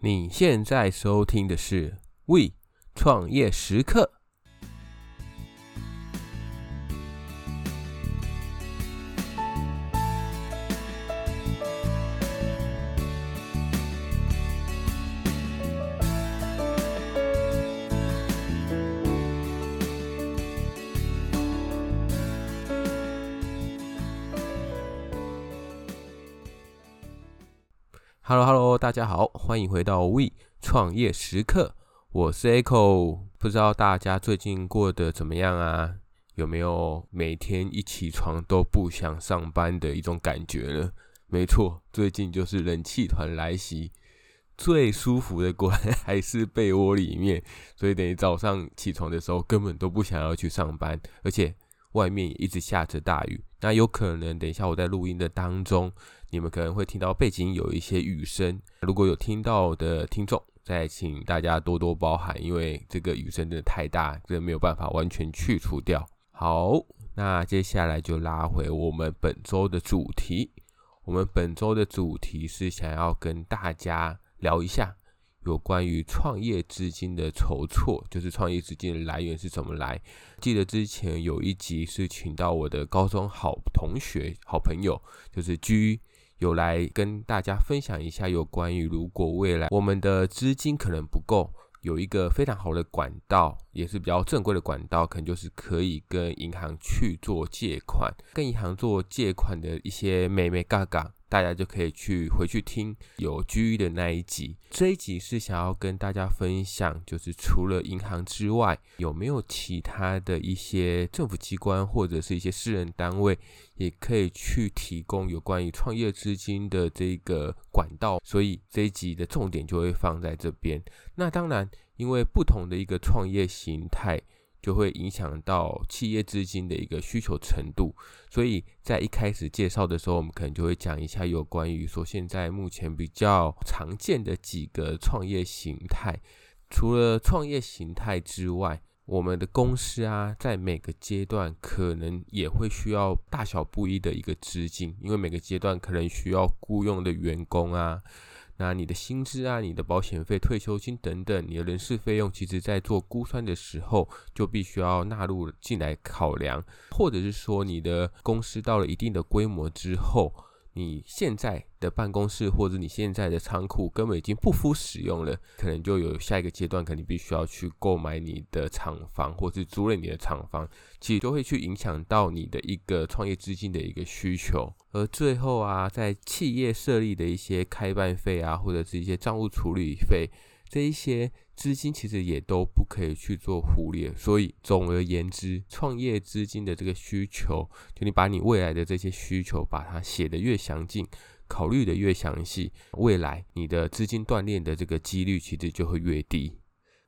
你现在收听的是《We 创业时刻》。Hello Hello，大家好，欢迎回到 We 创业时刻，我是 Echo。不知道大家最近过得怎么样啊？有没有每天一起床都不想上班的一种感觉呢？没错，最近就是冷气团来袭，最舒服的果然 还是被窝里面，所以等于早上起床的时候根本都不想要去上班，而且外面也一直下着大雨。那有可能等一下我在录音的当中。你们可能会听到背景有一些雨声，如果有听到的听众，再请大家多多包涵，因为这个雨声真的太大，真的没有办法完全去除掉。好，那接下来就拉回我们本周的主题。我们本周的主题是想要跟大家聊一下有关于创业资金的筹措，就是创业资金的来源是怎么来。记得之前有一集是请到我的高中好同学、好朋友，就是居。有来跟大家分享一下有关于，如果未来我们的资金可能不够，有一个非常好的管道，也是比较正规的管道，可能就是可以跟银行去做借款，跟银行做借款的一些眉眉角角。大家就可以去回去听有 GE 的那一集。这一集是想要跟大家分享，就是除了银行之外，有没有其他的一些政府机关或者是一些私人单位，也可以去提供有关于创业资金的这个管道。所以这一集的重点就会放在这边。那当然，因为不同的一个创业形态。就会影响到企业资金的一个需求程度，所以在一开始介绍的时候，我们可能就会讲一下有关于说现在目前比较常见的几个创业形态。除了创业形态之外，我们的公司啊，在每个阶段可能也会需要大小不一的一个资金，因为每个阶段可能需要雇佣的员工啊。那你的薪资啊，你的保险费、退休金等等，你的人事费用，其实在做估算的时候，就必须要纳入进来考量，或者是说，你的公司到了一定的规模之后。你现在的办公室或者你现在的仓库根本已经不敷使用了，可能就有下一个阶段，肯定必须要去购买你的厂房，或是租赁你的厂房，其实都会去影响到你的一个创业资金的一个需求。而最后啊，在企业设立的一些开办费啊，或者是一些账务处理费。这一些资金其实也都不可以去做忽略，所以总而言之，创业资金的这个需求，就你把你未来的这些需求把它写得越详尽，考虑得越详细，未来你的资金断裂的这个几率其实就会越低。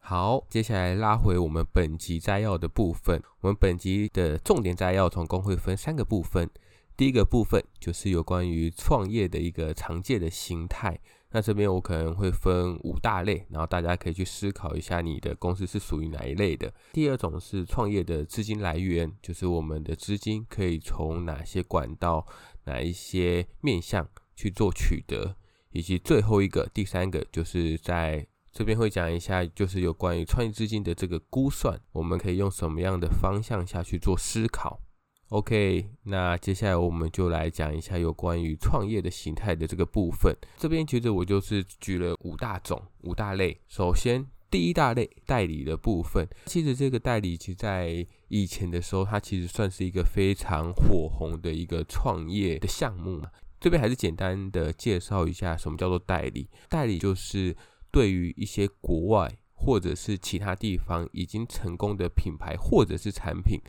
好，接下来拉回我们本集摘要的部分，我们本集的重点摘要总共会分三个部分，第一个部分就是有关于创业的一个常见的形态。那这边我可能会分五大类，然后大家可以去思考一下，你的公司是属于哪一类的。第二种是创业的资金来源，就是我们的资金可以从哪些管道、哪一些面向去做取得，以及最后一个第三个就是在这边会讲一下，就是有关于创业资金的这个估算，我们可以用什么样的方向下去做思考。OK，那接下来我们就来讲一下有关于创业的形态的这个部分。这边其实我就是举了五大种、五大类。首先，第一大类代理的部分，其实这个代理其实在以前的时候，它其实算是一个非常火红的一个创业的项目嘛。这边还是简单的介绍一下什么叫做代理。代理就是对于一些国外或者是其他地方已经成功的品牌或者是产品。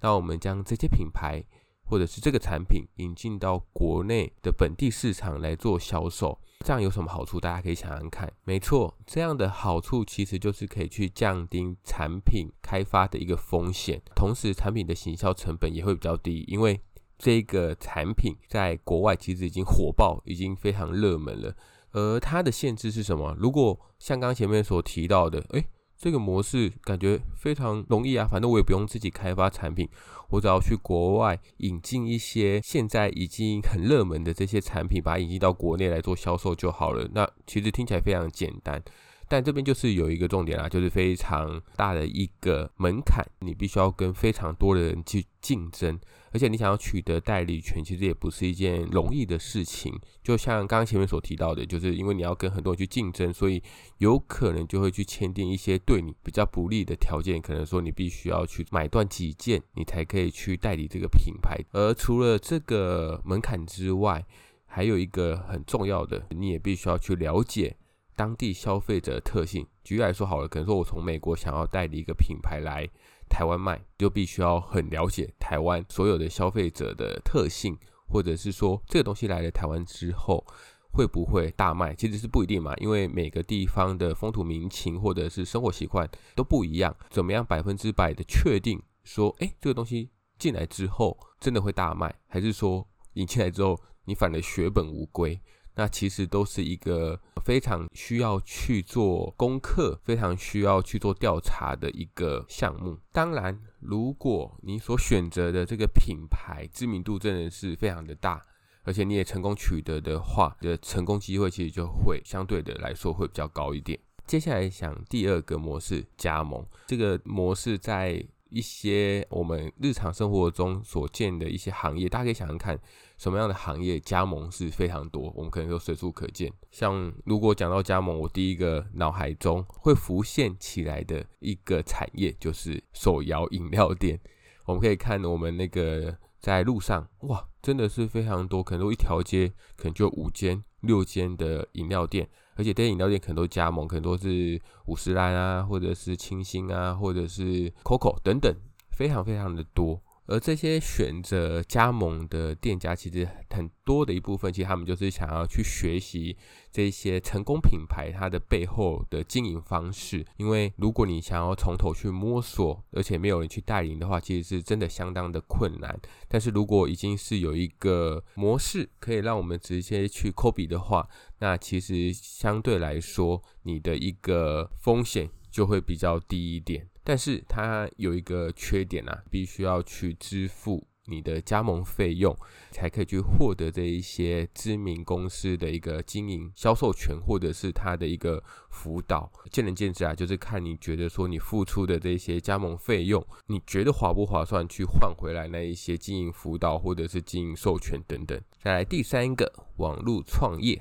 那我们将这些品牌或者是这个产品引进到国内的本地市场来做销售，这样有什么好处？大家可以想想看。没错，这样的好处其实就是可以去降低产品开发的一个风险，同时产品的行销成本也会比较低，因为这个产品在国外其实已经火爆，已经非常热门了。而它的限制是什么？如果像刚前面所提到的，诶这个模式感觉非常容易啊，反正我也不用自己开发产品，我只要去国外引进一些现在已经很热门的这些产品，把它引进到国内来做销售就好了。那其实听起来非常简单。但这边就是有一个重点啦，就是非常大的一个门槛，你必须要跟非常多的人去竞争，而且你想要取得代理权，其实也不是一件容易的事情。就像刚刚前面所提到的，就是因为你要跟很多人去竞争，所以有可能就会去签订一些对你比较不利的条件，可能说你必须要去买断几件，你才可以去代理这个品牌。而除了这个门槛之外，还有一个很重要的，你也必须要去了解。当地消费者的特性，举例来说好了，可能说我从美国想要代理一个品牌来台湾卖，就必须要很了解台湾所有的消费者的特性，或者是说这个东西来了台湾之后会不会大卖，其实是不一定嘛，因为每个地方的风土民情或者是生活习惯都不一样，怎么样百分之百的确定说，哎，这个东西进来之后真的会大卖，还是说引进来之后你反而血本无归？那其实都是一个非常需要去做功课、非常需要去做调查的一个项目。当然，如果你所选择的这个品牌知名度真的是非常的大，而且你也成功取得的话，你的成功机会其实就会相对的来说会比较高一点。接下来想第二个模式，加盟。这个模式在一些我们日常生活中所见的一些行业，大家可以想想看。什么样的行业加盟是非常多，我们可能都随处可见。像如果讲到加盟，我第一个脑海中会浮现起来的一个产业就是手摇饮料店。我们可以看我们那个在路上，哇，真的是非常多，可能都一条街可能就五间、六间的饮料店，而且这些饮料店可能都加盟，可能都是五十岚啊，或者是清新啊，或者是 COCO 等等，非常非常的多。而这些选择加盟的店家，其实很多的一部分，其实他们就是想要去学习这些成功品牌它的背后的经营方式。因为如果你想要从头去摸索，而且没有人去带领的话，其实是真的相当的困难。但是如果已经是有一个模式可以让我们直接去 copy 的话，那其实相对来说，你的一个风险就会比较低一点。但是它有一个缺点啊，必须要去支付你的加盟费用，才可以去获得这一些知名公司的一个经营销售权，或者是它的一个辅导。见仁见智啊，就是看你觉得说你付出的这些加盟费用，你觉得划不划算去换回来那一些经营辅导或者是经营授权等等。再来第三个，网络创业。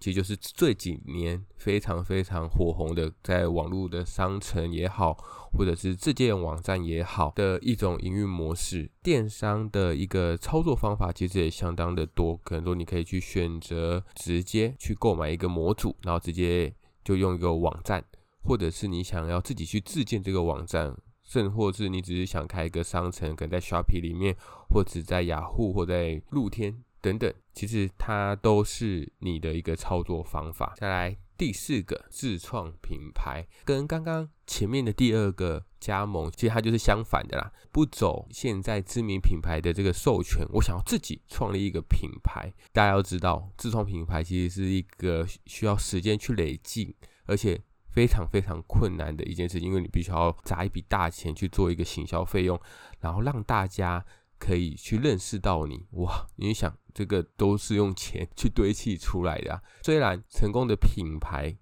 其实就是这几年非常非常火红的，在网络的商城也好，或者是自建网站也好的一种营运模式。电商的一个操作方法其实也相当的多，可能说你可以去选择直接去购买一个模组，然后直接就用一个网站，或者是你想要自己去自建这个网站，甚或是你只是想开一个商城，可能在 Shopee 里面，或者在雅虎或在露天。等等，其实它都是你的一个操作方法。再来第四个，自创品牌，跟刚刚前面的第二个加盟，其实它就是相反的啦。不走现在知名品牌的这个授权，我想要自己创立一个品牌。大家要知道，自创品牌其实是一个需要时间去累积，而且非常非常困难的一件事，因为你必须要砸一笔大钱去做一个行销费用，然后让大家。可以去认识到你哇！你想，这个都是用钱 去堆砌出来的啊。虽然成功的品牌，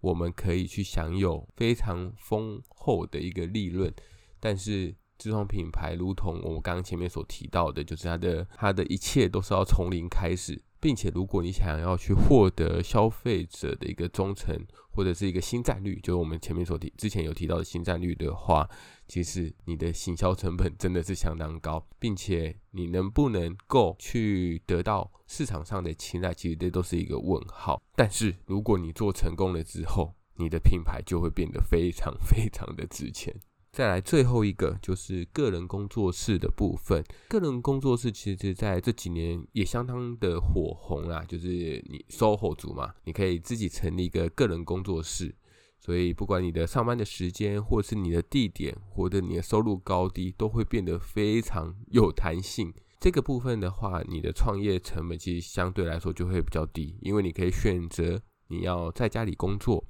我们可以去享有非常丰厚的一个利润，但是这种品牌，如同我们刚刚前面所提到的，就是它的它的一切都是要从零开始。并且，如果你想要去获得消费者的一个忠诚，或者是一个新战率，就是我们前面所提、之前有提到的新战率的话，其实你的行销成本真的是相当高，并且你能不能够去得到市场上的青睐，其实这都是一个问号。但是，如果你做成功了之后，你的品牌就会变得非常非常的值钱。再来最后一个就是个人工作室的部分。个人工作室其实在这几年也相当的火红啦，就是你 SOHO 族嘛，你可以自己成立一个个人工作室。所以不管你的上班的时间，或是你的地点，或者你的收入高低，都会变得非常有弹性。这个部分的话，你的创业成本其实相对来说就会比较低，因为你可以选择你要在家里工作。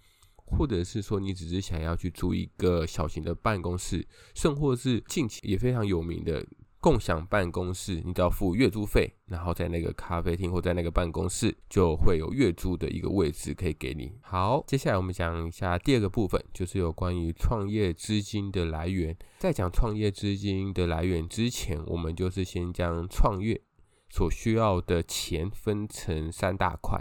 或者是说你只是想要去租一个小型的办公室，甚或是近期也非常有名的。共享办公室，你只要付月租费，然后在那个咖啡厅或在那个办公室，就会有月租的一个位置可以给你。好，接下来我们讲一下第二个部分，就是有关于创业资金的来源。在讲创业资金的来源之前，我们就是先将创业所需要的钱分成三大块。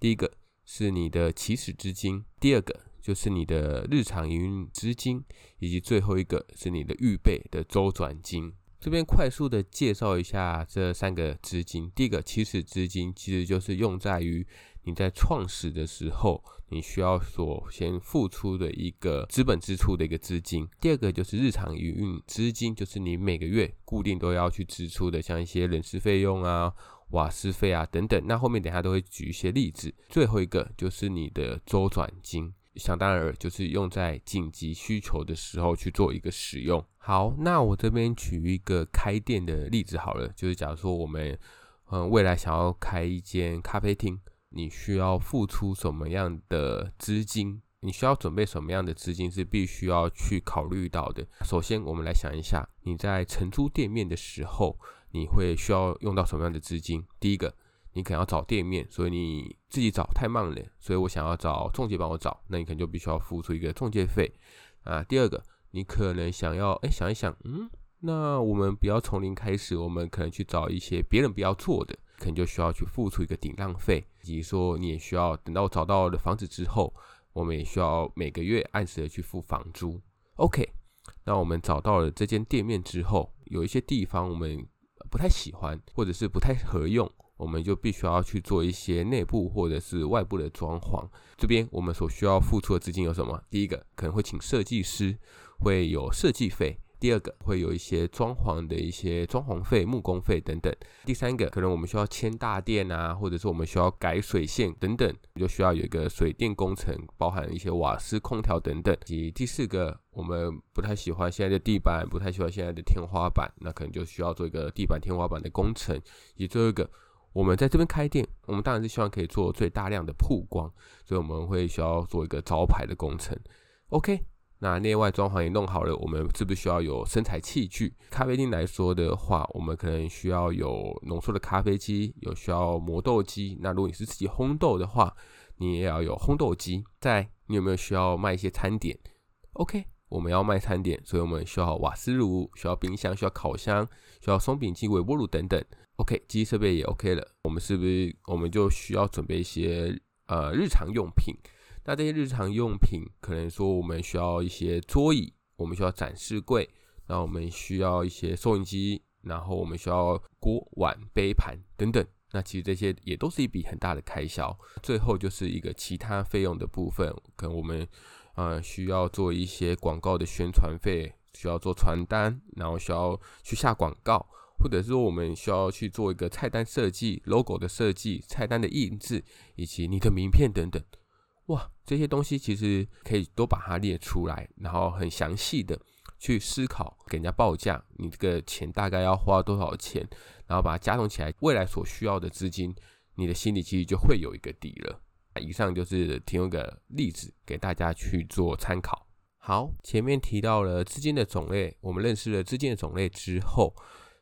第一个是你的起始资金，第二个就是你的日常营运资金，以及最后一个是你的预备的周转金。这边快速的介绍一下这三个资金。第一个起始资金其实就是用在于你在创始的时候，你需要所先付出的一个资本支出的一个资金。第二个就是日常营运资金，就是你每个月固定都要去支出的，像一些人事费用啊、瓦斯费啊等等。那后面等下都会举一些例子。最后一个就是你的周转金。想当然，就是用在紧急需求的时候去做一个使用。好，那我这边举一个开店的例子好了，就是假如说我们嗯未来想要开一间咖啡厅，你需要付出什么样的资金？你需要准备什么样的资金是必须要去考虑到的。首先，我们来想一下，你在承租店面的时候，你会需要用到什么样的资金？第一个。你可能要找店面，所以你自己找太慢了，所以我想要找中介帮我找，那你可能就必须要付出一个中介费啊。第二个，你可能想要，哎，想一想，嗯，那我们不要从零开始，我们可能去找一些别人不要做的，可能就需要去付出一个顶浪费，以及说你也需要等到我找到了房子之后，我们也需要每个月按时的去付房租。OK，那我们找到了这间店面之后，有一些地方我们不太喜欢，或者是不太合用。我们就必须要去做一些内部或者是外部的装潢。这边我们所需要付出的资金有什么？第一个可能会请设计师，会有设计费；第二个会有一些装潢的一些装潢费、木工费等等；第三个可能我们需要牵大电啊，或者是我们需要改水线等等，就需要有一个水电工程，包含一些瓦斯、空调等等。以及第四个，我们不太喜欢现在的地板，不太喜欢现在的天花板，那可能就需要做一个地板、天花板的工程。以及最后一个。我们在这边开店，我们当然是希望可以做最大量的曝光，所以我们会需要做一个招牌的工程。OK，那内外装潢也弄好了，我们是不是需要有生产器具？咖啡厅来说的话，我们可能需要有浓缩的咖啡机，有需要磨豆机。那如果你是自己烘豆的话，你也要有烘豆机。再，你有没有需要卖一些餐点？OK，我们要卖餐点，所以我们需要瓦斯炉，需要冰箱，需要烤箱，需要松饼机、微波炉等等。OK，机器设备也 OK 了，我们是不是我们就需要准备一些呃日常用品？那这些日常用品，可能说我们需要一些桌椅，我们需要展示柜，那我们需要一些收音机，然后我们需要锅碗杯盘等等。那其实这些也都是一笔很大的开销。最后就是一个其他费用的部分，可能我们呃需要做一些广告的宣传费，需要做传单，然后需要去下广告。或者是说，我们需要去做一个菜单设计、logo 的设计、菜单的印制，以及你的名片等等。哇，这些东西其实可以都把它列出来，然后很详细的去思考，给人家报价，你这个钱大概要花多少钱，然后把它加总起来，未来所需要的资金，你的心里其实就会有一个底了。以上就是提供一个例子给大家去做参考。好，前面提到了资金的种类，我们认识了资金的种类之后。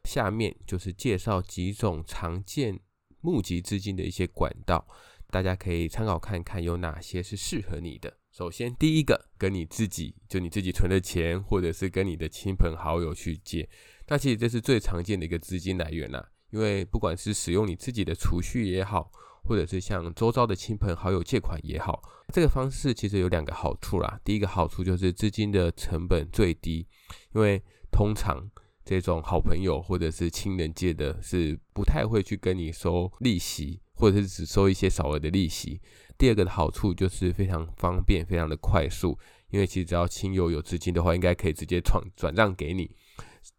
下面就是介绍几种常见募集资金的一些管道，大家可以参考看看有哪些是适合你的。首先，第一个跟你自己就你自己存的钱，或者是跟你的亲朋好友去借，那其实这是最常见的一个资金来源啦。因为不管是使用你自己的储蓄也好，或者是向周遭的亲朋好友借款也好，这个方式其实有两个好处啦。第一个好处就是资金的成本最低，因为通常。这种好朋友或者是亲人借的，是不太会去跟你收利息，或者是只收一些少额的利息。第二个的好处就是非常方便，非常的快速，因为其实只要亲友有资金的话，应该可以直接转转账给你，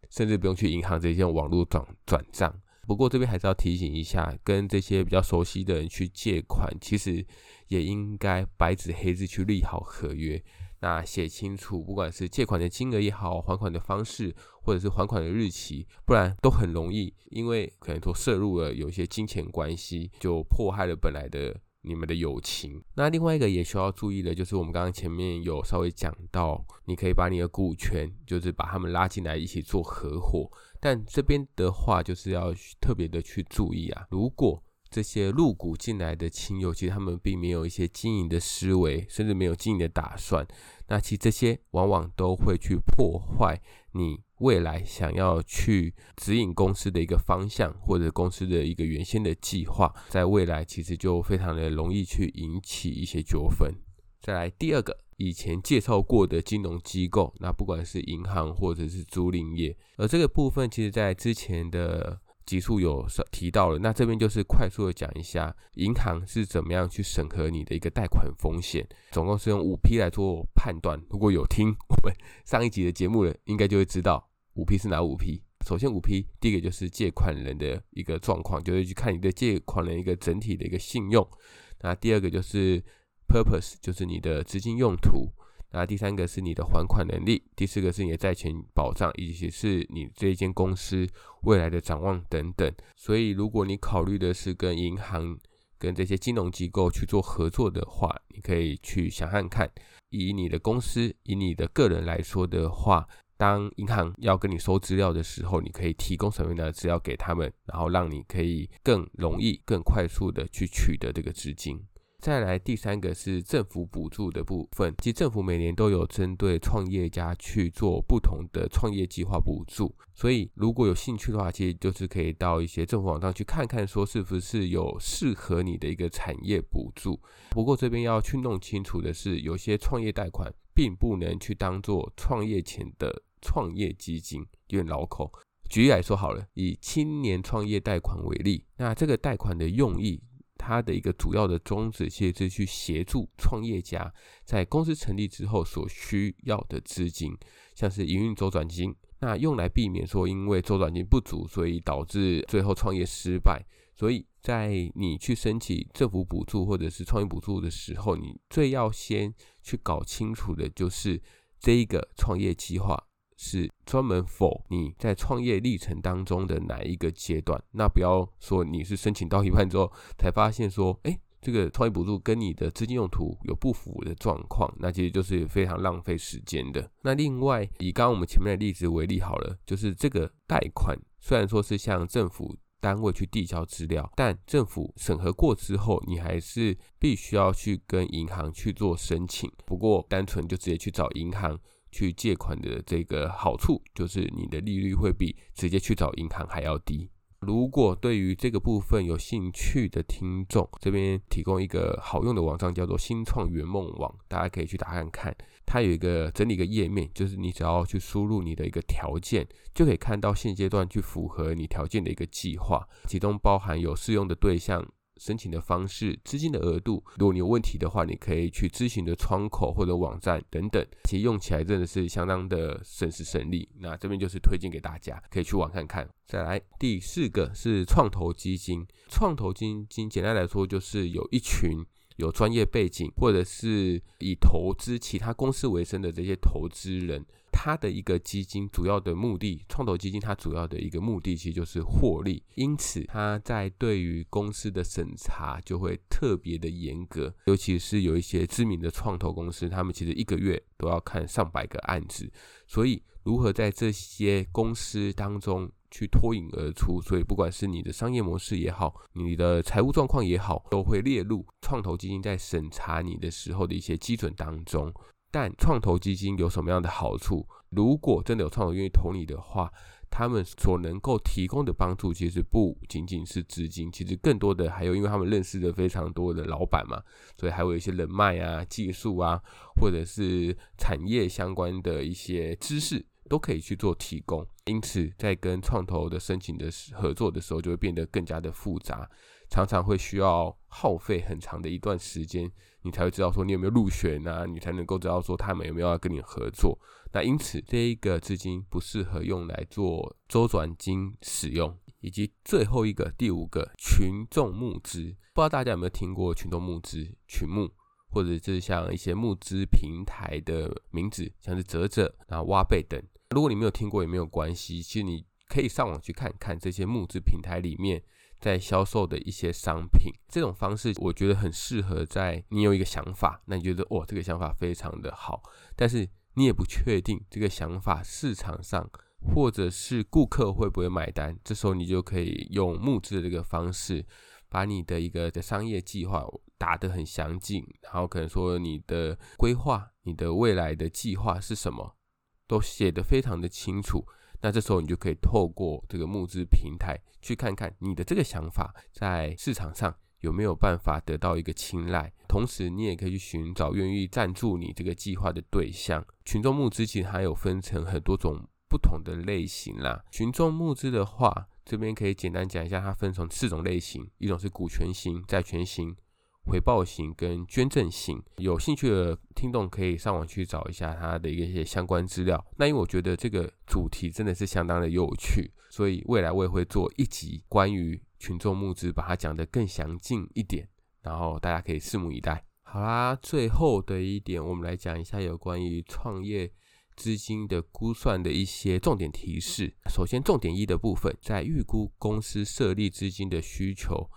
甚至不用去银行这些网络转转账。不过这边还是要提醒一下，跟这些比较熟悉的人去借款，其实也应该白纸黑字去立好合约。那写清楚，不管是借款的金额也好，还款的方式，或者是还款的日期，不然都很容易，因为可能说涉入了有一些金钱关系，就迫害了本来的你们的友情。那另外一个也需要注意的，就是我们刚刚前面有稍微讲到，你可以把你的股权，就是把他们拉进来一起做合伙。但这边的话，就是要特别的去注意啊，如果这些入股进来的亲友，其实他们并没有一些经营的思维，甚至没有经营的打算。那其实这些往往都会去破坏你未来想要去指引公司的一个方向，或者公司的一个原先的计划，在未来其实就非常的容易去引起一些纠纷。再来第二个，以前介绍过的金融机构，那不管是银行或者是租赁业，而这个部分其实在之前的。集数有提到了，那这边就是快速的讲一下银行是怎么样去审核你的一个贷款风险，总共是用五 P 来做判断。如果有听我们上一集的节目了，应该就会知道五 P 是哪五 P。首先五 P 第一个就是借款人的一个状况，就是去看你的借款人一个整体的一个信用。那第二个就是 Purpose，就是你的资金用途。那第三个是你的还款能力，第四个是你的债权保障，以及是你这一间公司未来的展望等等。所以，如果你考虑的是跟银行、跟这些金融机构去做合作的话，你可以去想想看，以你的公司、以你的个人来说的话，当银行要跟你收资料的时候，你可以提供什么样的资料给他们，然后让你可以更容易、更快速的去取得这个资金。再来第三个是政府补助的部分，其实政府每年都有针对创业家去做不同的创业计划补助，所以如果有兴趣的话，其实就是可以到一些政府网站去看看，说是不是有适合你的一个产业补助。不过这边要去弄清楚的是，有些创业贷款并不能去当做创业前的创业基金，有点绕口。举例来说好了，以青年创业贷款为例，那这个贷款的用意。它的一个主要的宗旨，其实是去协助创业家在公司成立之后所需要的资金，像是营运周转金，那用来避免说因为周转金不足，所以导致最后创业失败。所以在你去申请政府补助或者是创业补助的时候，你最要先去搞清楚的就是这一个创业计划。是专门否你在创业历程当中的哪一个阶段？那不要说你是申请到一半之后才发现说，哎，这个创业补助跟你的资金用途有不符的状况，那其实就是非常浪费时间的。那另外以刚刚我们前面的例子为例好了，就是这个贷款虽然说是向政府单位去递交资料，但政府审核过之后，你还是必须要去跟银行去做申请。不过单纯就直接去找银行。去借款的这个好处就是你的利率会比直接去找银行还要低。如果对于这个部分有兴趣的听众，这边提供一个好用的网站，叫做新创圆梦网，大家可以去打看看。它有一个整理一个页面，就是你只要去输入你的一个条件，就可以看到现阶段去符合你条件的一个计划，其中包含有适用的对象。申请的方式、资金的额度，如果你有问题的话，你可以去咨询的窗口或者网站等等。其实用起来真的是相当的省时省力。那这边就是推荐给大家，可以去网看看。再来第四个是创投基金，创投基金简单来说就是有一群有专业背景或者是以投资其他公司为生的这些投资人。它的一个基金主要的目的，创投基金它主要的一个目的其实就是获利，因此它在对于公司的审查就会特别的严格，尤其是有一些知名的创投公司，他们其实一个月都要看上百个案子，所以如何在这些公司当中去脱颖而出，所以不管是你的商业模式也好，你的财务状况也好，都会列入创投基金在审查你的时候的一些基准当中。但创投基金有什么样的好处？如果真的有创投愿意投你的话，他们所能够提供的帮助其实不仅仅是资金，其实更多的还有，因为他们认识的非常多的老板嘛，所以还有一些人脉啊、技术啊，或者是产业相关的一些知识都可以去做提供。因此，在跟创投的申请的合作的时候，就会变得更加的复杂。常常会需要耗费很长的一段时间，你才会知道说你有没有入选啊，你才能够知道说他们有没有要跟你合作。那因此这一个资金不适合用来做周转金使用。以及最后一个第五个群众募资，不知道大家有没有听过群众募资、群募，或者是像一些募资平台的名字，像是啧啧、然后挖贝等。如果你没有听过也没有关系，其实你可以上网去看看这些募资平台里面。在销售的一些商品。这种方式我觉得很适合在你有一个想法，那你觉得哇，这个想法非常的好，但是你也不确定这个想法市场上或者是顾客会不会买单，这时候你就可以用募资的这个方式，把你的一个的商业计划打得很详尽，然后可能说你的规划、你的未来的计划是什么，都写得非常的清楚。那这时候你就可以透过这个募资平台去看看你的这个想法在市场上有没有办法得到一个青睐，同时你也可以去寻找愿意赞助你这个计划的对象。群众募资其实还有分成很多种不同的类型啦。群众募资的话，这边可以简单讲一下，它分成四种类型，一种是股权型、债权型。回报型跟捐赠型，有兴趣的听众可以上网去找一下它的一些相关资料。那因为我觉得这个主题真的是相当的有趣，所以未来我也会做一集关于群众募资，把它讲得更详尽一点，然后大家可以拭目以待。好啦，最后的一点，我们来讲一下有关于创业资金的估算的一些重点提示。首先，重点一的部分，在预估公司设立资金的需求。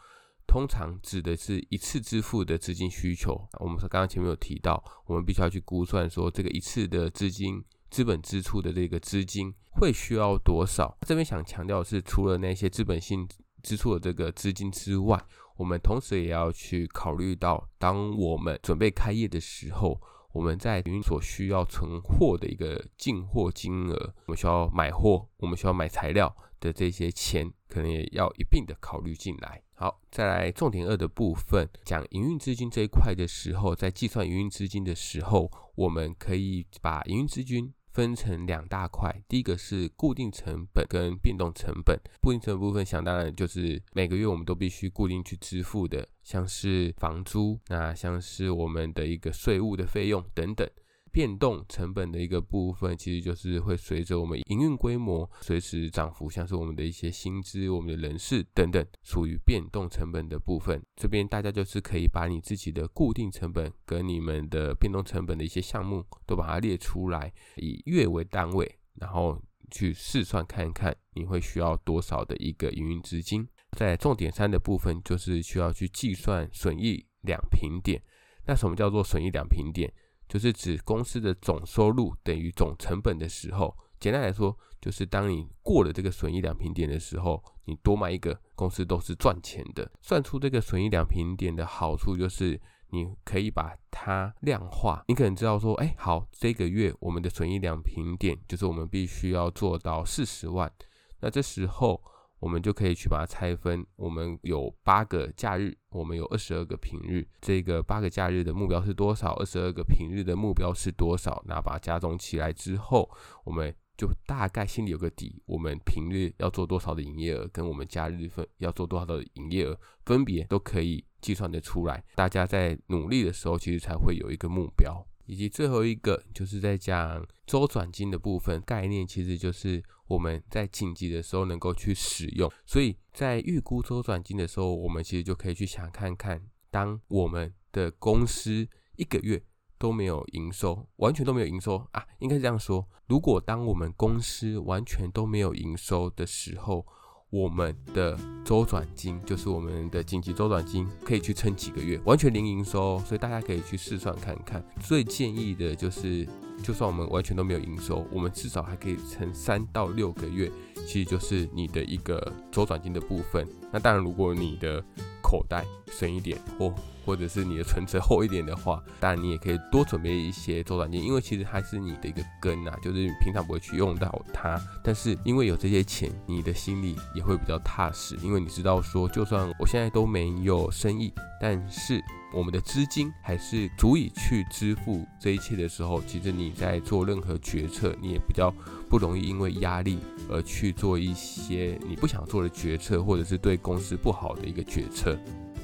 通常指的是一次支付的资金需求。我们刚刚前面有提到，我们必须要去估算说这个一次的资金资本支出的这个资金会需要多少。这边想强调的是，除了那些资本性支出的这个资金之外，我们同时也要去考虑到，当我们准备开业的时候，我们在云所需要存货的一个进货金额，我们需要买货，我们需要买材料的这些钱，可能也要一并的考虑进来。好，再来重点二的部分，讲营运资金这一块的时候，在计算营运资金的时候，我们可以把营运资金分成两大块。第一个是固定成本跟变动成本。固定成本部分，想当然就是每个月我们都必须固定去支付的，像是房租，那像是我们的一个税务的费用等等。变动成本的一个部分，其实就是会随着我们营运规模随时涨幅，像是我们的一些薪资、我们的人事等等，属于变动成本的部分。这边大家就是可以把你自己的固定成本跟你们的变动成本的一些项目都把它列出来，以月为单位，然后去试算看一看你会需要多少的一个营运资金。在重点三的部分，就是需要去计算损益两平点。那什么叫做损益两平点？就是指公司的总收入等于总成本的时候，简单来说，就是当你过了这个损益两平点的时候，你多买一个公司都是赚钱的。算出这个损益两平点的好处就是，你可以把它量化。你可能知道说，哎，好，这个月我们的损益两平点就是我们必须要做到四十万。那这时候。我们就可以去把它拆分。我们有八个假日，我们有二十二个平日。这个八个假日的目标是多少？二十二个平日的目标是多少？那把它加总起来之后，我们就大概心里有个底。我们平日要做多少的营业额，跟我们假日分要做多少的营业额，分别都可以计算得出来。大家在努力的时候，其实才会有一个目标。以及最后一个就是在讲周转金的部分概念，其实就是我们在紧急的时候能够去使用。所以在预估周转金的时候，我们其实就可以去想看看，当我们的公司一个月都没有营收，完全都没有营收啊，应该是这样说：如果当我们公司完全都没有营收的时候，我们的周转金就是我们的紧急周转金，可以去撑几个月，完全零营收，所以大家可以去试算看看。最建议的就是，就算我们完全都没有营收，我们至少还可以撑三到六个月，其实就是你的一个周转金的部分。那当然，如果你的口袋深一点，或或者是你的存折厚一点的话，当然你也可以多准备一些周转金，因为其实还是你的一个根啊，就是你平常不会去用到它，但是因为有这些钱，你的心里也会比较踏实，因为你知道说，就算我现在都没有生意，但是我们的资金还是足以去支付这一切的时候，其实你在做任何决策，你也比较不容易因为压力而去做一些你不想做的决策，或者是对公司不好的一个决策。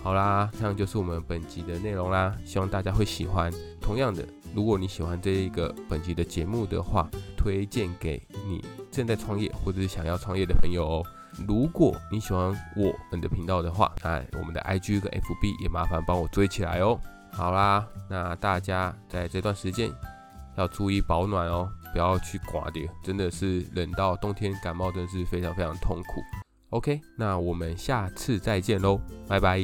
好啦，这样就是我们本集的内容啦，希望大家会喜欢。同样的，如果你喜欢这一个本集的节目的话，推荐给你正在创业或者是想要创业的朋友哦。如果你喜欢我们的频道的话，那我们的 IG 跟 FB 也麻烦帮我追起来哦。好啦，那大家在这段时间要注意保暖哦，不要去刮掉，真的是冷到冬天感冒，真的是非常非常痛苦。OK，那我们下次再见喽，拜拜。